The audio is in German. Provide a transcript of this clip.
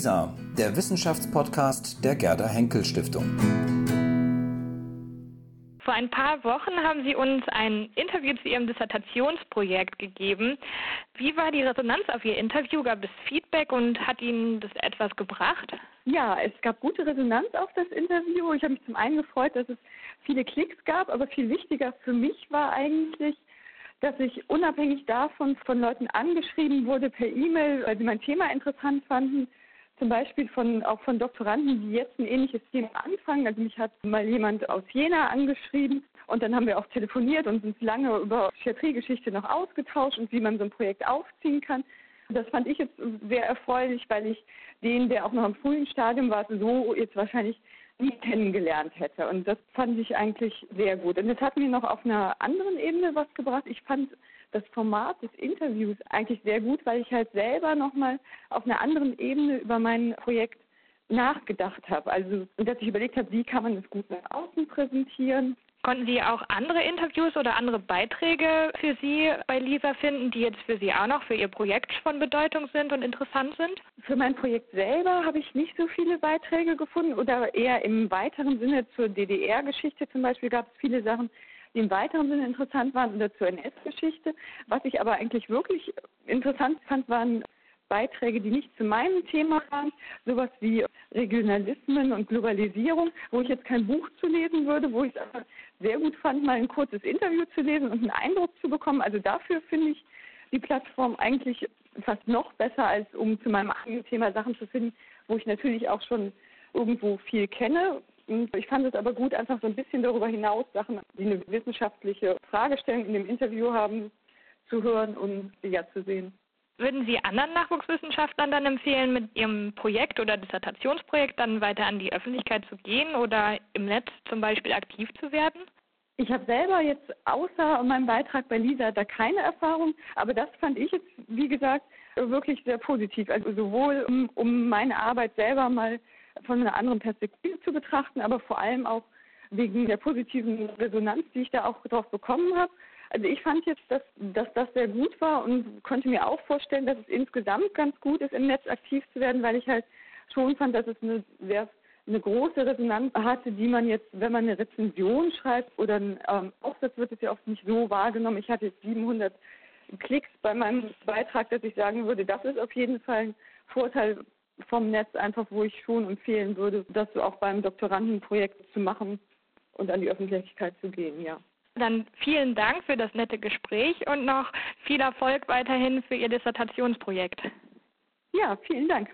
LISA, der Wissenschaftspodcast der Gerda Henkel Stiftung. Vor ein paar Wochen haben Sie uns ein Interview zu Ihrem Dissertationsprojekt gegeben. Wie war die Resonanz auf Ihr Interview? Gab es Feedback und hat Ihnen das etwas gebracht? Ja, es gab gute Resonanz auf das Interview. Ich habe mich zum einen gefreut, dass es viele Klicks gab, aber viel wichtiger für mich war eigentlich, dass ich unabhängig davon von Leuten angeschrieben wurde per E-Mail, weil sie mein Thema interessant fanden. Zum Beispiel von, auch von Doktoranden, die jetzt ein ähnliches Thema anfangen. Also mich hat mal jemand aus Jena angeschrieben und dann haben wir auch telefoniert und uns lange über Psychiatriegeschichte noch ausgetauscht und wie man so ein Projekt aufziehen kann. Das fand ich jetzt sehr erfreulich, weil ich den, der auch noch im frühen Stadium war, so jetzt wahrscheinlich nie kennengelernt hätte. Und das fand ich eigentlich sehr gut. Und das hat mir noch auf einer anderen Ebene was gebracht. Ich fand das Format des Interviews eigentlich sehr gut, weil ich halt selber nochmal auf einer anderen Ebene über mein Projekt nachgedacht habe. Also, dass ich überlegt habe, wie kann man das gut nach außen präsentieren, Konnten Sie auch andere Interviews oder andere Beiträge für Sie bei Lisa finden, die jetzt für Sie auch noch für Ihr Projekt von Bedeutung sind und interessant sind? Für mein Projekt selber habe ich nicht so viele Beiträge gefunden oder eher im weiteren Sinne zur DDR-Geschichte zum Beispiel gab es viele Sachen, die im weiteren Sinne interessant waren oder zur NS-Geschichte. Was ich aber eigentlich wirklich interessant fand, waren Beiträge, die nicht zu meinem Thema waren, sowas wie Regionalismen und Globalisierung, wo ich jetzt kein Buch zu lesen würde, wo ich es aber sehr gut fand, mal ein kurzes Interview zu lesen und einen Eindruck zu bekommen. Also dafür finde ich die Plattform eigentlich fast noch besser, als um zu meinem eigenen Thema Sachen zu finden, wo ich natürlich auch schon irgendwo viel kenne. Ich fand es aber gut, einfach so ein bisschen darüber hinaus Sachen, die eine wissenschaftliche Fragestellung in dem Interview haben, zu hören und ja zu sehen. Würden Sie anderen Nachwuchswissenschaftlern dann empfehlen, mit Ihrem Projekt oder Dissertationsprojekt dann weiter an die Öffentlichkeit zu gehen oder im Netz zum Beispiel aktiv zu werden? Ich habe selber jetzt außer meinem Beitrag bei Lisa da keine Erfahrung, aber das fand ich jetzt, wie gesagt, wirklich sehr positiv. Also sowohl um, um meine Arbeit selber mal von einer anderen Perspektive zu betrachten, aber vor allem auch wegen der positiven Resonanz, die ich da auch drauf bekommen habe. Also ich fand jetzt, dass, dass das sehr gut war und konnte mir auch vorstellen, dass es insgesamt ganz gut ist, im Netz aktiv zu werden, weil ich halt schon fand, dass es eine sehr eine große Resonanz hatte, die man jetzt, wenn man eine Rezension schreibt oder ein ähm, Aufsatz, wird es ja oft nicht so wahrgenommen. Ich hatte jetzt 700 Klicks bei meinem Beitrag, dass ich sagen würde, das ist auf jeden Fall ein Vorteil vom Netz, einfach wo ich schon empfehlen würde, das auch beim Doktorandenprojekt zu machen und an die Öffentlichkeit zu gehen, ja. Dann vielen Dank für das nette Gespräch und noch viel Erfolg weiterhin für Ihr Dissertationsprojekt. Ja, vielen Dank.